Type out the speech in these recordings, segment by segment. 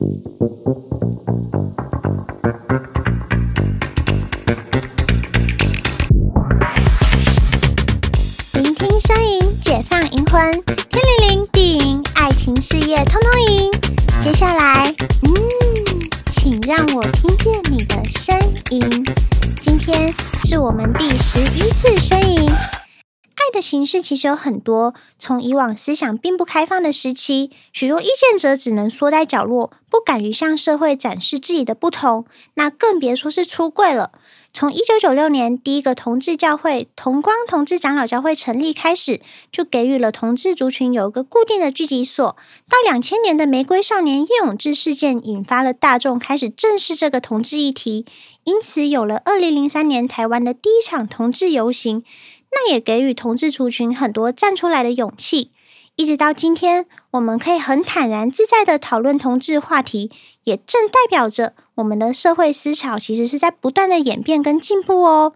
聆听声音，解放银魂，天灵灵，地灵，爱情事业通通赢。接下来，嗯，请让我听见你的声音。今天是我们第十一次声音。爱的形式其实有很多，从以往思想并不开放的时期，许多异见者只能缩在角落，不敢于向社会展示自己的不同，那更别说是出柜了。从一九九六年第一个同志教会同光同志长老教会成立开始，就给予了同志族群有一个固定的聚集所。到两千年的玫瑰少年叶永志事件，引发了大众开始正视这个同志议题，因此有了二零零三年台湾的第一场同志游行。那也给予同志族群很多站出来的勇气，一直到今天，我们可以很坦然自在的讨论同志话题，也正代表着我们的社会思潮其实是在不断的演变跟进步哦。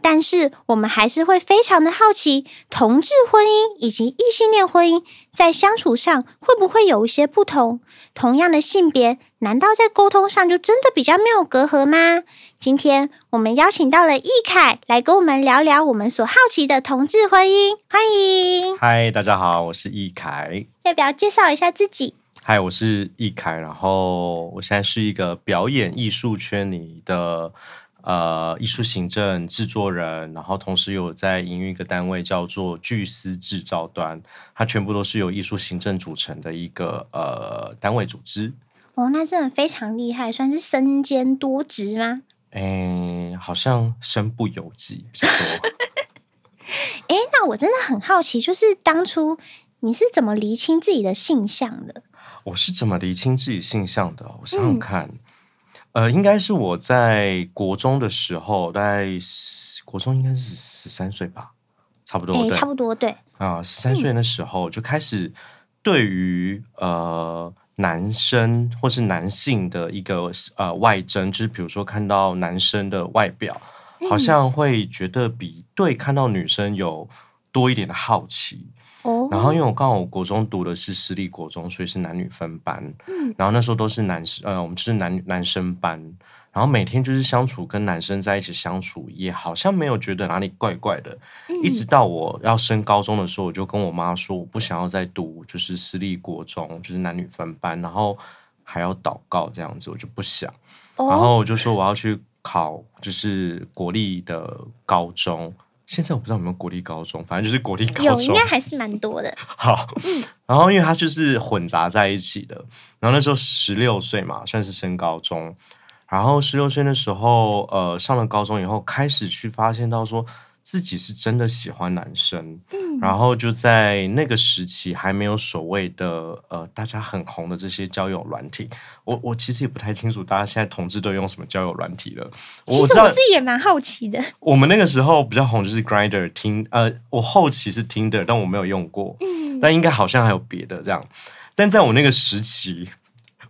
但是，我们还是会非常的好奇，同志婚姻以及异性恋婚姻在相处上会不会有一些不同？同样的性别，难道在沟通上就真的比较没有隔阂吗？今天我们邀请到了易凯来跟我们聊聊我们所好奇的同志婚姻，欢迎。嗨，大家好，我是易凯。要不要介绍一下自己？嗨，我是易凯，然后我现在是一个表演艺术圈里的。呃，艺术行政制作人，然后同时有在营运一个单位叫做巨思制造端，它全部都是由艺术行政组成的一个呃单位组织。哦，那真的非常厉害，算是身兼多职吗？哎，好像身不由己比较多。哎，那我真的很好奇，就是当初你是怎么厘清自己的性向的？我是怎么厘清自己性向的？我想想看。嗯呃，应该是我在国中的时候，大概国中应该是十三岁吧，差不多，对，差不多，对。啊，十三岁的时候就开始对于呃男生或是男性的一个呃外征，就是比如说看到男生的外表，好像会觉得比对看到女生有多一点的好奇。然后，因为我刚好我国中读的是私立国中，所以是男女分班。嗯，然后那时候都是男生，呃，我们就是男男生班。然后每天就是相处，跟男生在一起相处，也好像没有觉得哪里怪怪的。嗯，一直到我要升高中的时候，我就跟我妈说，我不想要再读就是私立国中，就是男女分班，然后还要祷告这样子，我就不想。然后我就说我要去考，就是国立的高中。现在我不知道有没有国立高中，反正就是国立高中，有应该还是蛮多的。好，然后因为它就是混杂在一起的，然后那时候十六岁嘛，算是升高中，然后十六岁的时候，呃，上了高中以后，开始去发现到说。自己是真的喜欢男生，嗯，然后就在那个时期还没有所谓的呃大家很红的这些交友软体，我我其实也不太清楚大家现在同志都用什么交友软体了。其实我自己也蛮好奇的。我们那个时候比较红就是 Grindr 听呃，我后期是 Tinder，但我没有用过，嗯，但应该好像还有别的这样。但在我那个时期，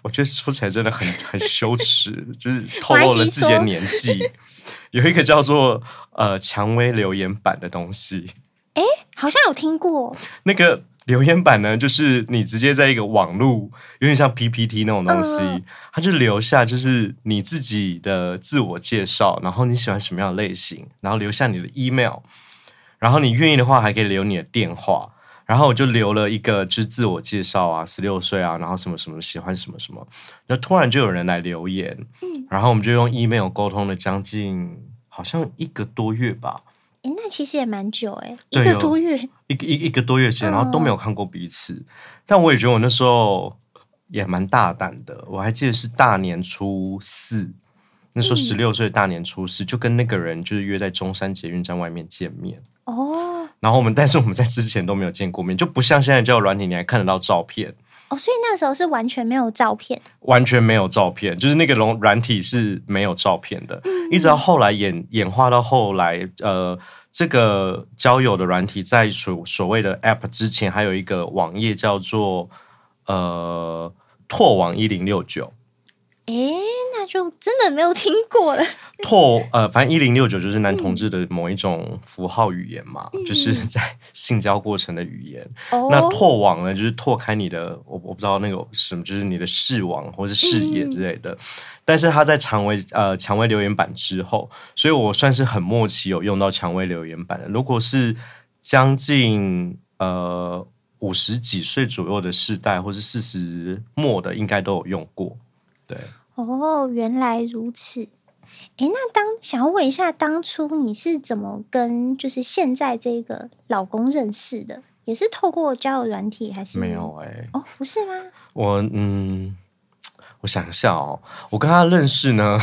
我觉得说起来真的很很羞耻，就是透露了自己的年纪。有一个叫做呃蔷薇留言板的东西，哎，好像有听过。那个留言板呢，就是你直接在一个网路，有点像 PPT 那种东西，呃、它就留下就是你自己的自我介绍，然后你喜欢什么样的类型，然后留下你的 email，然后你愿意的话还可以留你的电话。然后我就留了一个，就是自我介绍啊，十六岁啊，然后什么什么喜欢什么什么，那突然就有人来留言，嗯，然后我们就用 email 沟通了将近好像一个多月吧，诶，那其实也蛮久诶，一个多月，一个一一个多月前，然后都没有看过彼此，嗯，但我也觉得我那时候也蛮大胆的，我还记得是大年初四，那时候十六岁大年初四，就跟那个人就是约在中山捷运站外面见面，哦。然后我们，但是我们在之前都没有见过面，就不像现在交友软体，你还看得到照片哦。所以那时候是完全没有照片，完全没有照片，就是那个软软体是没有照片的。嗯、一直到后来演演化到后来，呃，这个交友的软体在所所谓的 App 之前，还有一个网页叫做呃拓网一零六九。诶，那就真的没有听过了。拓呃，反正一零六九就是男同志的某一种符号语言嘛，嗯、就是在性交过程的语言。哦、那拓网呢，就是拓开你的，我我不知道那个什么，就是你的视网或是视野之类的。嗯、但是他在蔷薇呃蔷薇留言板之后，所以我算是很默契有用到蔷薇留言板的。如果是将近呃五十几岁左右的世代，或是四十末的，应该都有用过。对，哦，原来如此。哎，那当想要问一下，当初你是怎么跟就是现在这个老公认识的？也是透过交友软体还是没有、欸？哎，哦，不是吗？我嗯，我想一下哦，我跟他认识呢。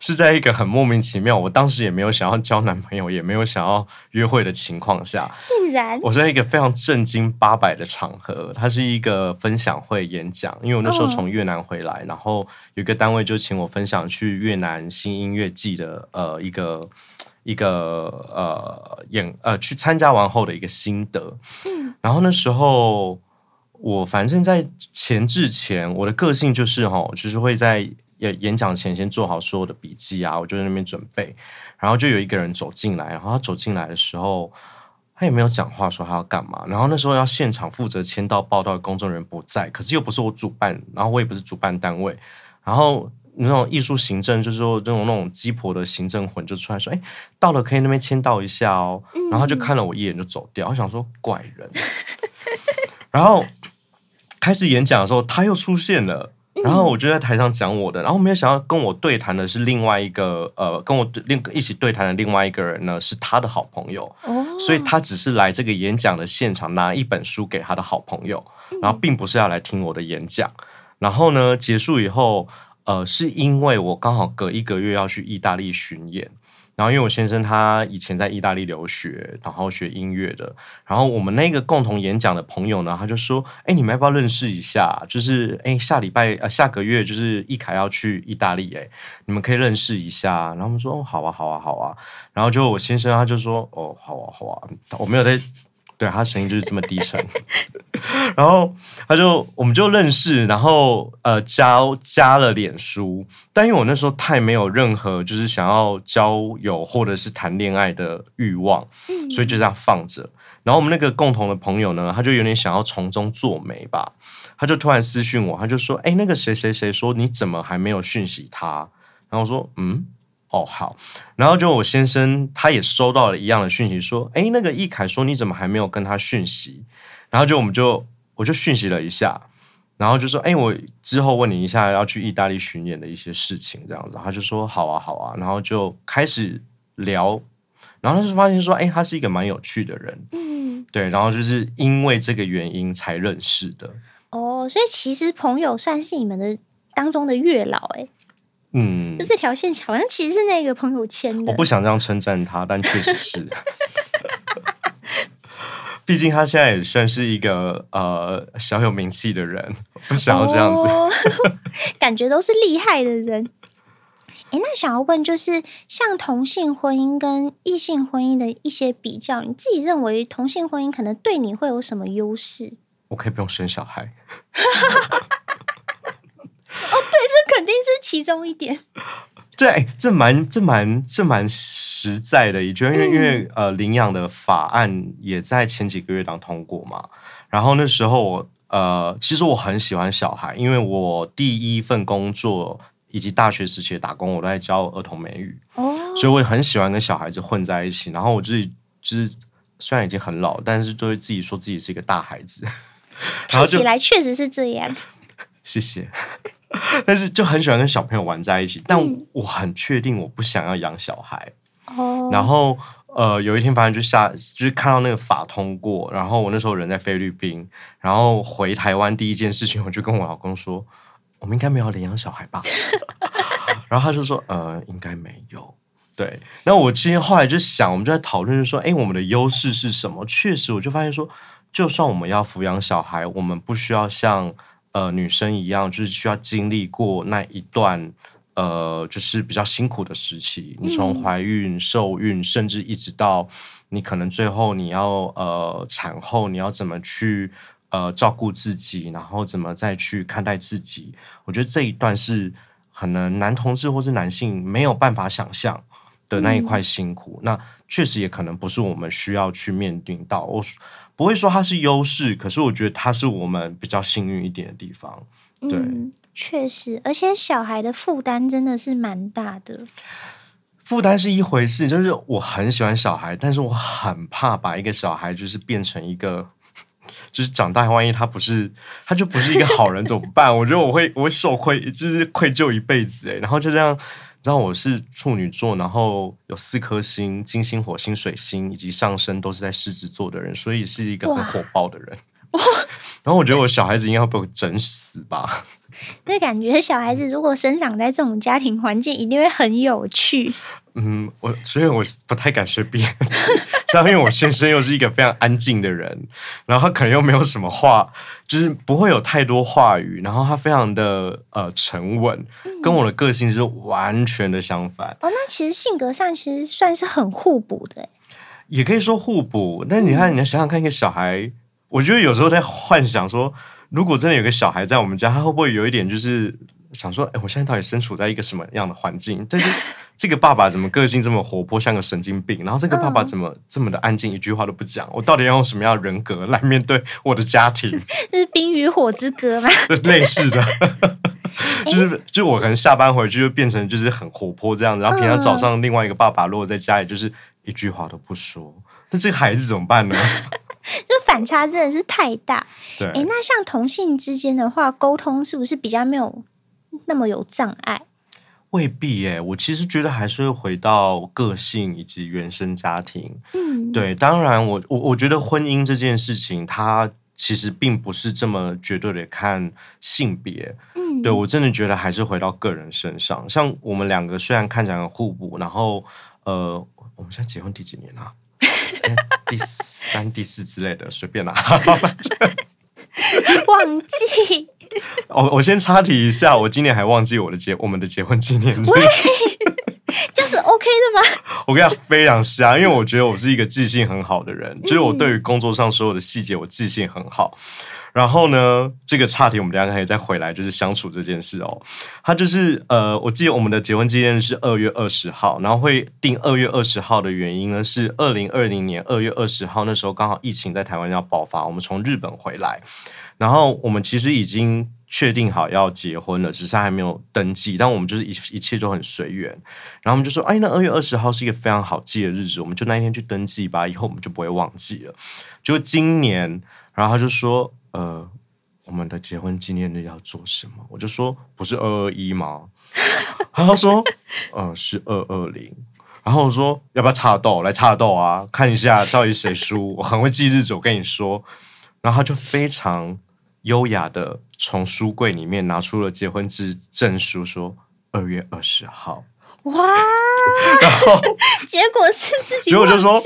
是在一个很莫名其妙，我当时也没有想要交男朋友，也没有想要约会的情况下，竟然我在一个非常正经八百的场合，它是一个分享会演讲，因为我那时候从越南回来，哦、然后有一个单位就请我分享去越南新音乐季的呃一个一个呃演呃去参加完后的一个心得，嗯，然后那时候我反正在前置前，我的个性就是哈，就是会在。演演讲前先做好所有的笔记啊，我就在那边准备，然后就有一个人走进来，然后他走进来的时候，他也没有讲话，说他要干嘛。然后那时候要现场负责签到报到的工作人员不在，可是又不是我主办，然后我也不是主办单位，然后那种艺术行政就是说这种那种鸡婆的行政魂就出来说，哎，到了可以那边签到一下哦。然后他就看了我一眼就走掉，我想说怪人。然后开始演讲的时候，他又出现了。然后我就在台上讲我的，然后没有想到跟我对谈的是另外一个呃，跟我另一起对谈的另外一个人呢，是他的好朋友，所以他只是来这个演讲的现场拿一本书给他的好朋友，然后并不是要来听我的演讲。然后呢，结束以后，呃，是因为我刚好隔一个月要去意大利巡演。然后，因为我先生他以前在意大利留学，然后学音乐的。然后我们那个共同演讲的朋友呢，他就说：“哎，你们要不要认识一下？就是哎，下礼拜呃下个月就是易凯要去意大利，哎，你们可以认识一下。”然后我们说：“哦，好啊，好啊，好啊。”然后就我先生他就说：“哦，好啊，好啊。”我没有在。对，他声音就是这么低沉，然后他就我们就认识，然后呃加加了脸书，但因为我那时候太没有任何就是想要交友或者是谈恋爱的欲望，所以就这样放着。然后我们那个共同的朋友呢，他就有点想要从中作媒吧，他就突然私讯我，他就说：“哎，那个谁谁谁说你怎么还没有讯息他？”然后我说：“嗯。”哦，好，然后就我先生他也收到了一样的讯息，说，哎，那个易凯说你怎么还没有跟他讯息？然后就我们就我就讯息了一下，然后就说，哎，我之后问你一下要去意大利巡演的一些事情，这样子，他就说好啊，好啊，然后就开始聊，然后他就发现说，哎，他是一个蛮有趣的人，嗯，对，然后就是因为这个原因才认识的。哦，所以其实朋友算是你们的当中的月老，哎。嗯，这条线好像其实是那个朋友签的。我不想这样称赞他，但确实是。毕竟他现在也算是一个呃小有名气的人，不想要这样子。哦、感觉都是厉害的人。哎，那想要问，就是像同性婚姻跟异性婚姻的一些比较，你自己认为同性婚姻可能对你会有什么优势？我可以不用生小孩。肯定是其中一点。对，这蛮这蛮这蛮实在的，也觉得因为、嗯、因为呃，领养的法案也在前几个月当通过嘛。然后那时候我呃，其实我很喜欢小孩，因为我第一份工作以及大学时期的打工，我都在教儿童美语哦，所以我也很喜欢跟小孩子混在一起。然后我自己就是虽然已经很老，但是就会自己说自己是一个大孩子。看起来确实是这样。谢谢。但是就很喜欢跟小朋友玩在一起，但我很确定我不想要养小孩。哦、嗯，然后呃，有一天反正就下，就是看到那个法通过，然后我那时候人在菲律宾，然后回台湾第一件事情，我就跟我老公说，我们应该没有领养小孩吧？然后他就说，呃，应该没有。对，那我今天后来就想，我们就在讨论，就说，哎，我们的优势是什么？确实，我就发现说，就算我们要抚养小孩，我们不需要像。呃，女生一样，就是需要经历过那一段，呃，就是比较辛苦的时期。你从怀孕、受孕，甚至一直到你可能最后你要呃产后，你要怎么去呃照顾自己，然后怎么再去看待自己。我觉得这一段是可能男同志或是男性没有办法想象的那一块辛苦，那确实也可能不是我们需要去面对到。我不会说它是优势，可是我觉得它是我们比较幸运一点的地方。对，嗯、确实，而且小孩的负担真的是蛮大的。负担是一回事，就是我很喜欢小孩，但是我很怕把一个小孩就是变成一个。就是长大，万一他不是，他就不是一个好人怎么办？我觉得我会，我会受愧，就是愧疚一辈子诶。然后就这样，你知道我是处女座，然后有四颗星，金星、火星、水星，以及上升都是在狮子座的人，所以是一个很火爆的人。然后我觉得我小孩子应该要被我整死吧？那感觉小孩子如果生长在这种家庭环境，一定会很有趣。嗯，我所以我不太敢随便，像因为我先生又是一个非常安静的人，然后他可能又没有什么话，就是不会有太多话语，然后他非常的呃沉稳，跟我的个性是完全的相反。哦，那其实性格上其实算是很互补的，也可以说互补。但你看，你要想想看，一个小孩，我觉得有时候在幻想说，如果真的有个小孩在我们家，他会不会有一点就是想说，哎，我现在到底身处在一个什么样的环境？但是。这个爸爸怎么个性这么活泼，像个神经病？然后这个爸爸怎么这么的安静，一句话都不讲？我到底要用什么样的人格来面对我的家庭？这 是《冰与火之歌》吗？类似的，就是就我可能下班回去就变成就是很活泼这样子，然后平常早上另外一个爸爸如果在家里就是一句话都不说，那这个孩子怎么办呢？就反差真的是太大。对，哎，那像同性之间的话，沟通是不是比较没有那么有障碍？未必耶，我其实觉得还是会回到个性以及原生家庭。嗯，对，当然我我我觉得婚姻这件事情，它其实并不是这么绝对的看性别。嗯，对，我真的觉得还是回到个人身上。像我们两个虽然看起来很互补，然后呃，我们现在结婚第几年啊？第三、第四之类的，随便啦。忘记。哦，我先插题一下，我今年还忘记我的结我们的结婚纪念日，喂，这是 OK 的吗？我跟你讲非常瞎，因为我觉得我是一个记性很好的人，就是我对于工作上所有的细节我记性很好。然后呢，这个岔题我们等下可以再回来，就是相处这件事哦。他就是呃，我记得我们的结婚纪念日是二月二十号，然后会定二月二十号的原因呢，是二零二零年二月二十号那时候刚好疫情在台湾要爆发，我们从日本回来。然后我们其实已经确定好要结婚了，只是还没有登记。但我们就是一一切都很随缘。然后我们就说：“哎，那二月二十号是一个非常好记的日子，我们就那一天去登记吧，以后我们就不会忘记了。”就今年，然后他就说：“呃，我们的结婚纪念日要做什么？”我就说：“不是二二一吗？”然 后他说：“呃，是二二零。”然后我说：“要不要插豆来插豆啊？看一下到底谁输？我很会记日子，我跟你说。”然后他就非常。优雅的从书柜里面拿出了结婚证证书，说二月二十号。哇！然后结果是自己，结果就说，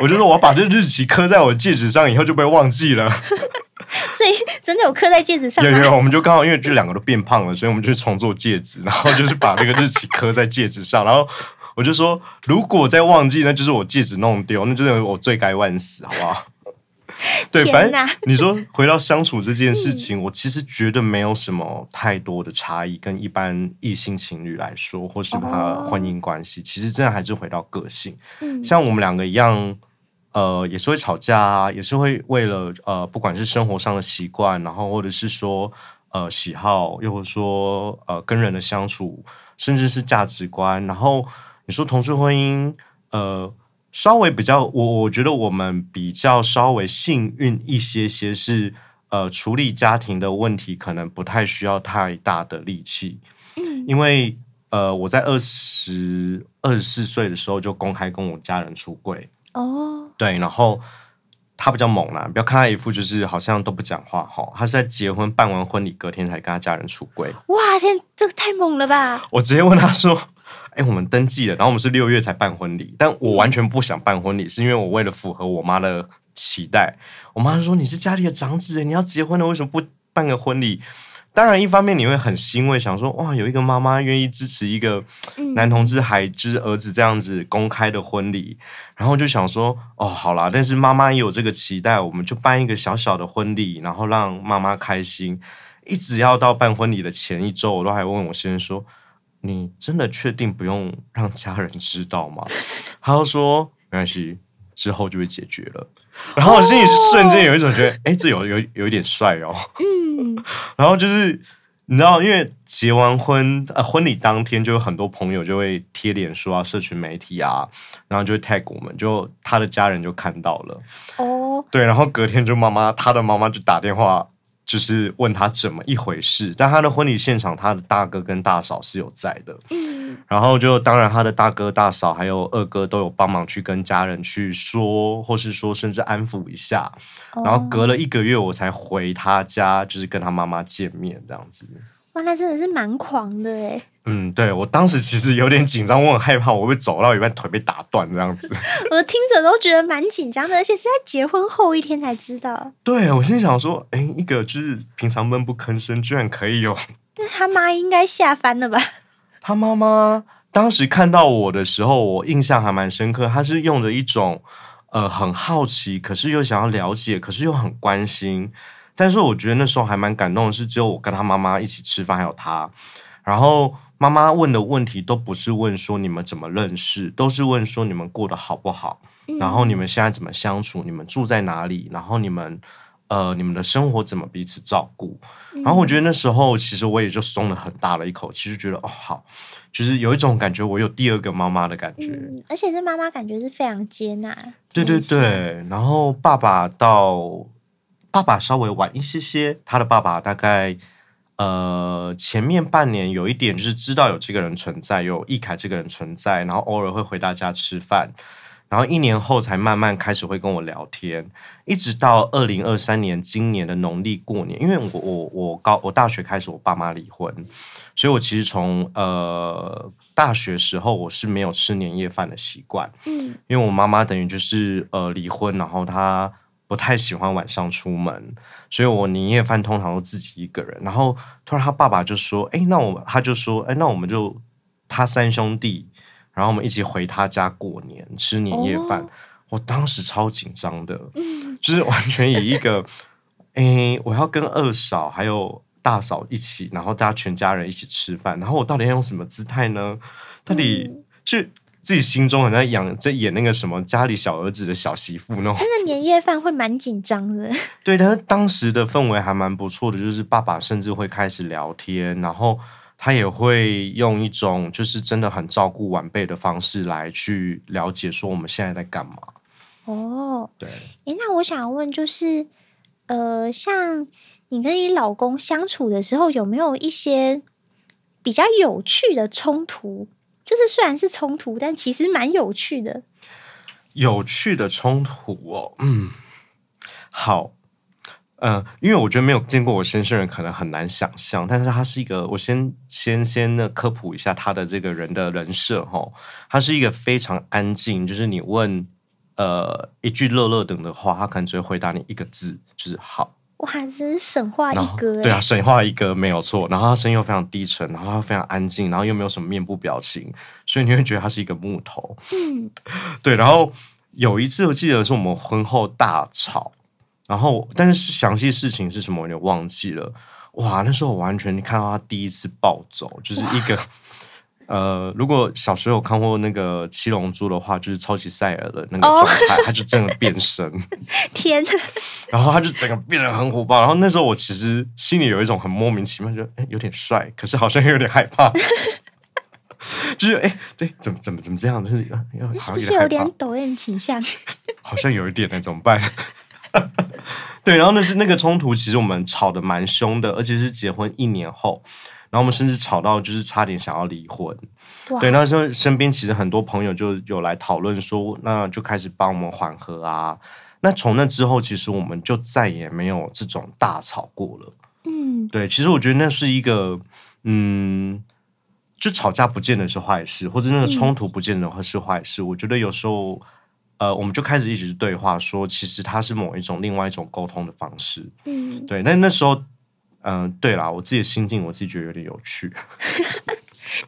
我就说我要把这日期刻在我戒指上，以后就不会忘记了。所以真的有刻在戒指上？有有，我们就刚好因为这两个都变胖了，所以我们就重做戒指，然后就是把那个日期刻在戒指上。然后我就说，如果再忘记，那就是我戒指弄丢，那真的我罪该万死，好不好？对，反正 你说回到相处这件事情，嗯，我其实觉得没有什么太多的差异，跟一般异性情侣来说，或是他婚姻关系，哦，其实真的还是回到个性。嗯，像我们两个一样，呃，也是会吵架啊，也是会为了呃，不管是生活上的习惯，然后或者是说呃喜好，又或者说呃跟人的相处，甚至是价值观，然后你说同性婚姻，呃。稍微比较，我我觉得我们比较稍微幸运一些些是，是呃处理家庭的问题，可能不太需要太大的力气。嗯，因为呃我在二十二十四岁的时候就公开跟我家人出柜。哦，对，然后他比较猛啦，不要看他一副就是好像都不讲话哈，他是在结婚办完婚礼隔天才跟他家人出柜。哇，天，这个太猛了吧！我直接问他说。哎，我们登记了，然后我们是六月才办婚礼，但我完全不想办婚礼，是因为我为了符合我妈的期待。我妈说：“你是家里的长子，你要结婚了，为什么不办个婚礼？”当然，一方面你会很欣慰，想说：“哇，有一个妈妈愿意支持一个男同志孩之儿子这样子公开的婚礼。”然后就想说：“哦，好啦，但是妈妈也有这个期待，我们就办一个小小的婚礼，然后让妈妈开心。”一直要到办婚礼的前一周，我都还问我先生说。你真的确定不用让家人知道吗？” 他就说：“没关系，之后就会解决了。”然后我心里瞬间有一种觉得：“哎、哦，这有有有一点帅哦。”嗯，然后就是。你知道，因为结完婚，呃，婚礼当天就有很多朋友就会贴脸书啊、社群媒体啊，然后就会 tag 我们，就他的家人就看到了。哦，对，然后隔天就妈妈，他的妈妈就打电话，就是问他怎么一回事。但他的婚礼现场，他的大哥跟大嫂是有在的。嗯，然后就当然他的大哥大嫂还有二哥都有帮忙去跟家人去说，或是说甚至安抚一下。然后隔了一个月，我才回他家，就是跟他妈妈见面这样子。哇，那真的是蛮狂的哎。嗯，对，我当时其实有点紧张，我很害怕我会走到一半腿被打断这样子。我的听着都觉得蛮紧张的，而且是在结婚后一天才知道。对，我心想说，哎，一个就是平常闷不吭声，居然可以有。那他妈应该吓翻了吧？他妈妈当时看到我的时候，我印象还蛮深刻，他是用着一种。呃，很好奇，可是又想要了解，可是又很关心。但是我觉得那时候还蛮感动的是，只有我跟他妈妈一起吃饭，还有他。然后妈妈问的问题都不是问说你们怎么认识，都是问说你们过得好不好，嗯、然后你们现在怎么相处，你们住在哪里，然后你们呃你们的生活怎么彼此照顾。然后我觉得那时候其实我也就松了很大的一口气，其实觉得哦好。就是有一种感觉，我有第二个妈妈的感觉，嗯、而且这妈妈感觉是非常接纳。对对对，然后爸爸到爸爸稍微晚一些些，他的爸爸大概呃前面半年有一点就是知道有这个人存在，有易凯这个人存在，然后偶尔会回大家吃饭。然后一年后才慢慢开始会跟我聊天，一直到二零二三年今年的农历过年，因为我我我高我大学开始我爸妈离婚，所以我其实从呃大学时候我是没有吃年夜饭的习惯，嗯，因为我妈妈等于就是呃离婚，然后她不太喜欢晚上出门，所以我年夜饭通常都自己一个人。然后突然他爸爸就说：“哎，那我他就说，哎，那我们就他三兄弟。”然后我们一起回他家过年，吃年夜饭，哦、我当时超紧张的，嗯、就是完全以一个，诶，我要跟二嫂还有大嫂一起，然后大家全家人一起吃饭，然后我到底要用什么姿态呢？到底就自己心中好像养在演那个什么家里小儿子的小媳妇那种。真的年夜饭会蛮紧张的。对，但是当时的氛围还蛮不错的，就是爸爸甚至会开始聊天，然后。他也会用一种就是真的很照顾晚辈的方式来去了解说我们现在在干嘛。哦，对。哎，那我想问，就是呃，像你跟你老公相处的时候，有没有一些比较有趣的冲突？就是虽然是冲突，但其实蛮有趣的。有趣的冲突哦，嗯，好。嗯、呃，因为我觉得没有见过我先生人可能很难想象，但是他是一个，我先先先的科普一下他的这个人的人设哈，他是一个非常安静，就是你问呃一句乐乐等的话，他可能只会回答你一个字，就是好。哇，真是神话一哥，对啊，神话一哥没有错。然后他声音又非常低沉，然后他非常安静，然后又没有什么面部表情，所以你会觉得他是一个木头。嗯，对。然后有一次我记得是我们婚后大吵。然后，但是详细事情是什么，我有点忘记了。哇，那时候我完全看到他第一次暴走，就是一个呃，如果小时候有看过那个《七龙珠》的话，就是超级赛亚的那个状态，他、oh. 就真的变身。天哪！然后他就整个变得很火爆。然后那时候我其实心里有一种很莫名其妙，觉得哎有点帅，可是好像又有点害怕。就是哎，对，怎么怎么怎么这样？就是是不是有点抖 M 倾向？好像有一点，呢怎么办？对，然后那是那个冲突，其实我们吵得蛮凶的，而且是结婚一年后，然后我们甚至吵到就是差点想要离婚。哇对，那时候身边其实很多朋友就有来讨论说，那就开始帮我们缓和啊。那从那之后，其实我们就再也没有这种大吵过了。嗯，对，其实我觉得那是一个，嗯，就吵架不见得是坏事，或者那个冲突不见得会是坏事。嗯、我觉得有时候。呃，我们就开始一直对话，说其实它是某一种另外一种沟通的方式。嗯，对。那那时候，嗯、呃，对啦，我自己的心境，我自己觉得有点有趣。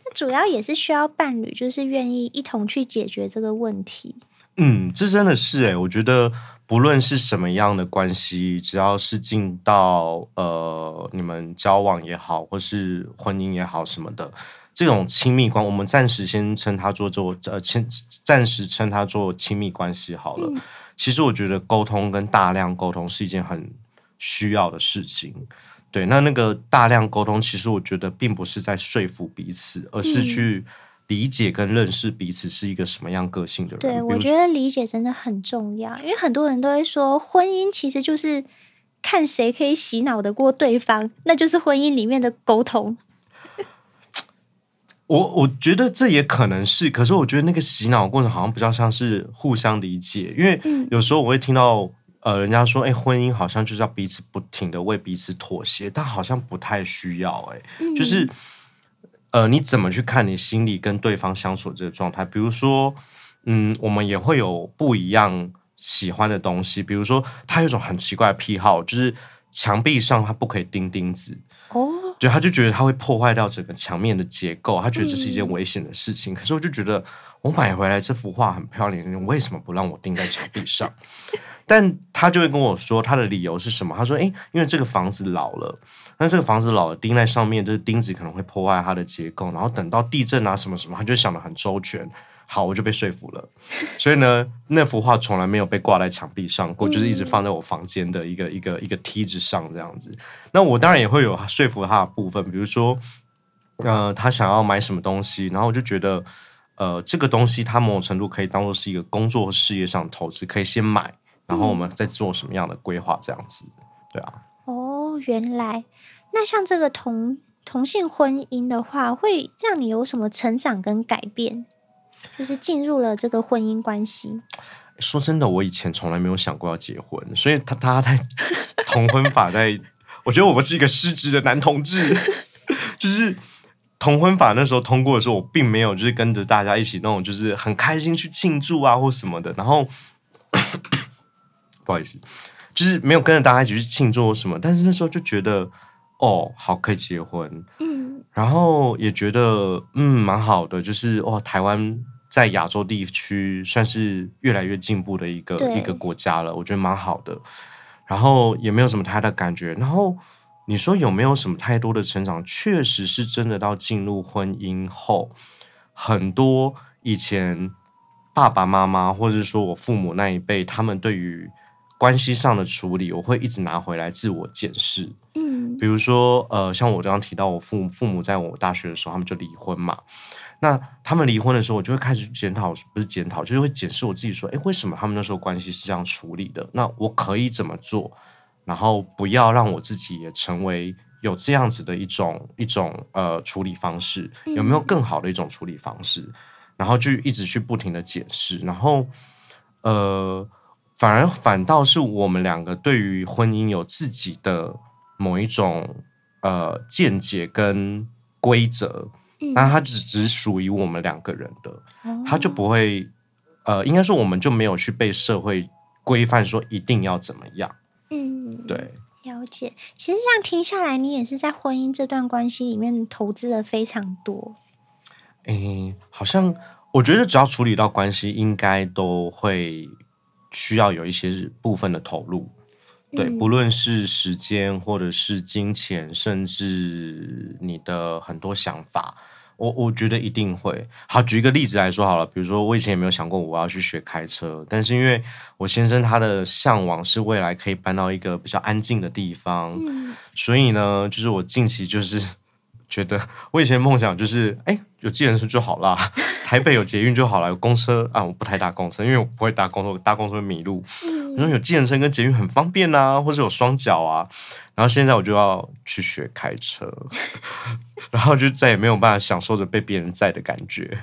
那主要也是需要伴侣，就是愿意一同去解决这个问题。嗯，这真的是哎，我觉得不论是什么样的关系，只要是进到呃你们交往也好，或是婚姻也好什么的，这种亲密关，我们暂时先称它做做呃，先暂时称它做亲密关系好了。嗯、其实我觉得沟通跟大量沟通是一件很需要的事情。对，那那个大量沟通，其实我觉得并不是在说服彼此，而是去理解跟认识彼此是一个什么样个性的人。对，我觉得理解真的很重要，因为很多人都会说，婚姻其实就是看谁可以洗脑得过对方，那就是婚姻里面的沟通。我我觉得这也可能是，可是我觉得那个洗脑过程好像比较像是互相理解，因为有时候我会听到呃人家说，哎，婚姻好像就是要彼此不停的为彼此妥协，但好像不太需要，哎，就是呃你怎么去看你心里跟对方相处的这个状态？比如说，嗯，我们也会有不一样喜欢的东西，比如说他有一种很奇怪的癖好，就是墙壁上他不可以钉钉子。哦，对，他就觉得他会破坏掉整个墙面的结构，他觉得这是一件危险的事情。嗯、可是我就觉得，我买回来这幅画很漂亮，你为什么不让我钉在墙壁上？但他就会跟我说，他的理由是什么？他说：“诶，因为这个房子老了，那这个房子老了，钉在上面，就是钉子可能会破坏它的结构。然后等到地震啊什么什么，他就想的很周全。”好，我就被说服了。所以呢，那幅画从来没有被挂在墙壁上过，就是一直放在我房间的一个一个一个梯子上这样子。那我当然也会有说服他的部分，比如说，呃，他想要买什么东西，然后我就觉得，呃，这个东西他某种程度可以当做是一个工作事业上的投资，可以先买，然后我们在做什么样的规划这样子。对啊。哦，原来那像这个同同性婚姻的话，会让你有什么成长跟改变？就是进入了这个婚姻关系。说真的，我以前从来没有想过要结婚，所以他他在 同婚法在，我觉得我们是一个失职的男同志。就是同婚法那时候通过的时候，我并没有就是跟着大家一起那种就是很开心去庆祝啊或什么的。然后不好意思，就是没有跟着大家一起去庆祝什么。但是那时候就觉得，哦，好，可以结婚。嗯，然后也觉得嗯蛮好的，就是哦，台湾。在亚洲地区算是越来越进步的一个一个国家了，我觉得蛮好的。然后也没有什么太大感觉。然后你说有没有什么太多的成长？确实是真的。到进入婚姻后，很多以前爸爸妈妈或者是说我父母那一辈，他们对于关系上的处理，我会一直拿回来自我检视。嗯，比如说呃，像我刚刚提到，我父母父母在我大学的时候，他们就离婚嘛。那他们离婚的时候，我就会开始检讨，不是检讨，就是会检视我自己，说，诶，为什么他们那时候关系是这样处理的？那我可以怎么做？然后不要让我自己也成为有这样子的一种一种呃处理方式，有没有更好的一种处理方式？然后就一直去不停的检视，然后呃，反而反倒是我们两个对于婚姻有自己的某一种呃见解跟规则。那它只只属于我们两个人的，它就不会，呃，应该说我们就没有去被社会规范说一定要怎么样。嗯，对，了解。其实这样听下来，你也是在婚姻这段关系里面投资了非常多。诶，好像我觉得只要处理到关系，应该都会需要有一些部分的投入。对，不论是时间，或者是金钱，甚至你的很多想法，我我觉得一定会。好，举一个例子来说好了，比如说我以前也没有想过我要去学开车，但是因为我先生他的向往是未来可以搬到一个比较安静的地方，嗯，所以呢，就是我近期就是。觉得我以前梦想就是，哎，有计程车就好啦，台北有捷运就好了，有公车啊，我不太搭公车，因为我不会搭公车，搭公车会迷路。嗯，然后有计程车跟捷运很方便啊，或者有双脚啊。然后现在我就要去学开车，然后就再也没有办法享受着被别人载的感觉。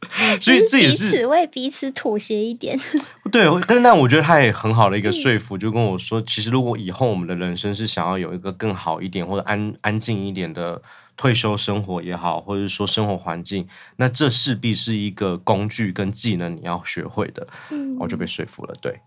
所以这也是彼此为彼此妥协一点。对，但是那我觉得他也很好的一个说服，就跟我说，其实如果以后我们的人生是想要有一个更好一点或者安安静一点的退休生活也好，或者说生活环境，那这势必是一个工具跟技能你要学会的。嗯，我就被说服了。对，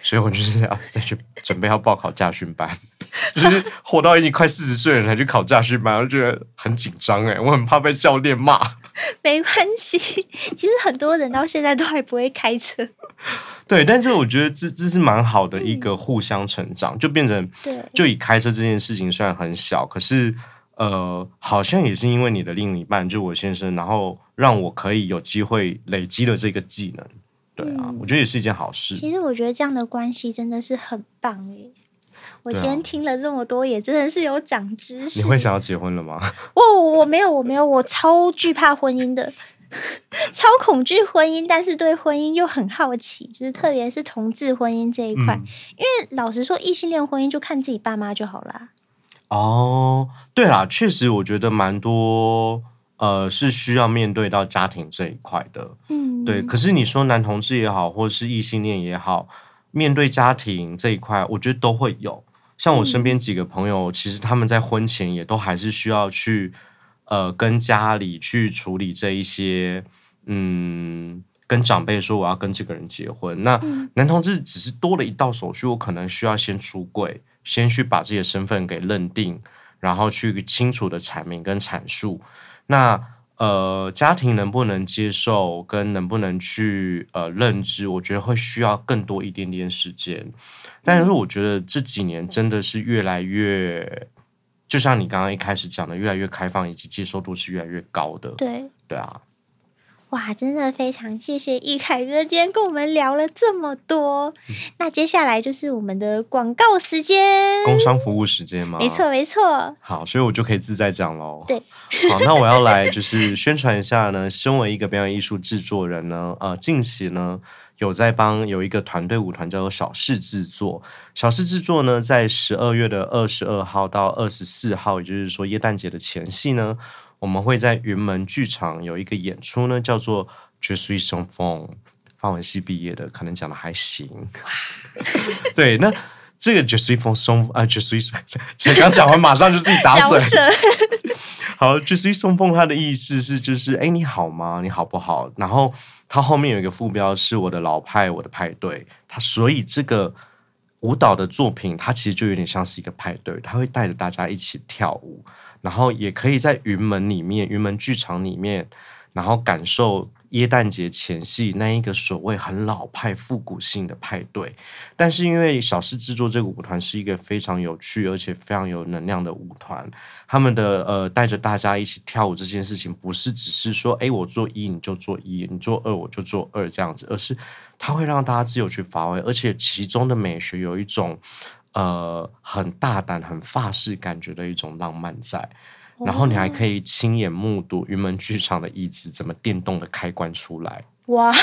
所以我就是要再去准备要报考驾训班，就是活到已经快四十岁了才去考驾训班，我就觉得很紧张哎，我很怕被教练骂。没关系，其实很多人到现在都还不会开车。对，但是我觉得这这是蛮好的一个互相成长，嗯、就变成对，就以开车这件事情虽然很小，可是呃，好像也是因为你的另一半，就我先生，然后让我可以有机会累积了这个技能。对啊，嗯、我觉得也是一件好事。其实我觉得这样的关系真的是很棒耶。我先听了这么多，也真的是有长知识。你会想要结婚了吗？我我没有，我没有，我超惧怕婚姻的，超恐惧婚姻，但是对婚姻又很好奇，就是特别是同志婚姻这一块。嗯、因为老实说，异性恋婚姻就看自己爸妈就好啦。哦，对啦，确实，我觉得蛮多，呃，是需要面对到家庭这一块的，嗯，对。可是你说男同志也好，或者是异性恋也好，面对家庭这一块，我觉得都会有。像我身边几个朋友，嗯、其实他们在婚前也都还是需要去，呃，跟家里去处理这一些，嗯，跟长辈说我要跟这个人结婚。那男同志只是多了一道手续，我可能需要先出柜。先去把自己的身份给认定，然后去清楚的阐明跟阐述。那呃，家庭能不能接受，跟能不能去呃认知，我觉得会需要更多一点点时间。但是我觉得这几年真的是越来越，就像你刚刚一开始讲的，越来越开放，以及接受度是越来越高的。对，对啊。哇，真的非常谢谢易凯哥今天跟我们聊了这么多。嗯、那接下来就是我们的广告时间，工商服务时间吗？没错，没错。好，所以我就可以自在讲喽。对，好，那我要来就是宣传一下呢。身为一个表演艺术制作人呢，呃，近期呢有在帮有一个团队舞团叫做小事制作。小事制作呢，在十二月的二十二号到二十四号，也就是说耶诞节的前夕呢。我们会在云门剧场有一个演出呢，叫做《Je suis son fond》，法文系毕业的，可能讲的还行。对，那这个 Je suis son fond 啊，Je suis，才刚讲完，马上就自己打嘴。好，Je suis son fond，它的意思是就是，哎，你好吗？你好不好？然后它后面有一个副标是我的老派，我的派对。它所以这个舞蹈的作品，它其实就有点像是一个派对，它会带着大家一起跳舞。然后也可以在云门里面，云门剧场里面，然后感受耶诞节前夕那一个所谓很老派复古性的派对。但是因为小狮制作这个舞团是一个非常有趣而且非常有能量的舞团，他们的呃带着大家一起跳舞这件事情，不是只是说哎我做一你就做一，你做二我就做二这样子，而是它会让大家自由去发挥，而且其中的美学有一种。呃，很大胆、很法式感觉的一种浪漫在，然后你还可以亲眼目睹云门剧场的椅子怎么电动的开关出来。哇！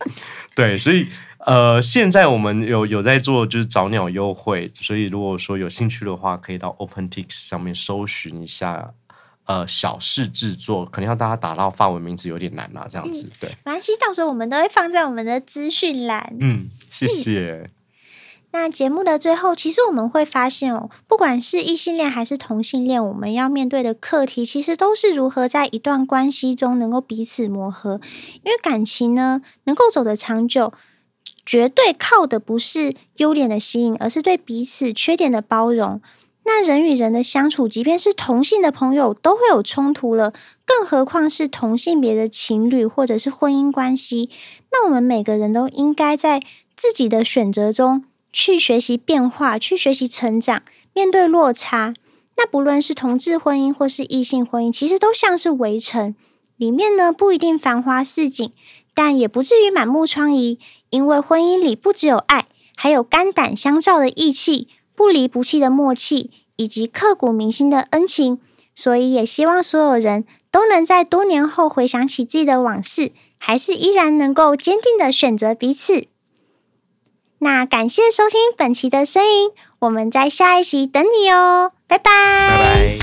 对，所以呃，现在我们有有在做就是早鸟优惠，所以如果说有兴趣的话，可以到 OpenTix 上面搜寻一下。呃，小事制作，可能要大家打到法文名字有点难啊，这样子、嗯、对。没关系，到时候我们都会放在我们的资讯栏。嗯，谢谢。嗯那节目的最后，其实我们会发现哦，不管是异性恋还是同性恋，我们要面对的课题，其实都是如何在一段关系中能够彼此磨合。因为感情呢，能够走得长久，绝对靠的不是优点的吸引，而是对彼此缺点的包容。那人与人的相处，即便是同性的朋友，都会有冲突了，更何况是同性别的情侣或者是婚姻关系。那我们每个人都应该在自己的选择中。去学习变化，去学习成长，面对落差。那不论是同志婚姻或是异性婚姻，其实都像是围城，里面呢不一定繁花似锦，但也不至于满目疮痍。因为婚姻里不只有爱，还有肝胆相照的义气，不离不弃的默契，以及刻骨铭心的恩情。所以也希望所有人都能在多年后回想起自己的往事，还是依然能够坚定的选择彼此。那感谢收听本期的声音，我们在下一集等你哦，拜拜。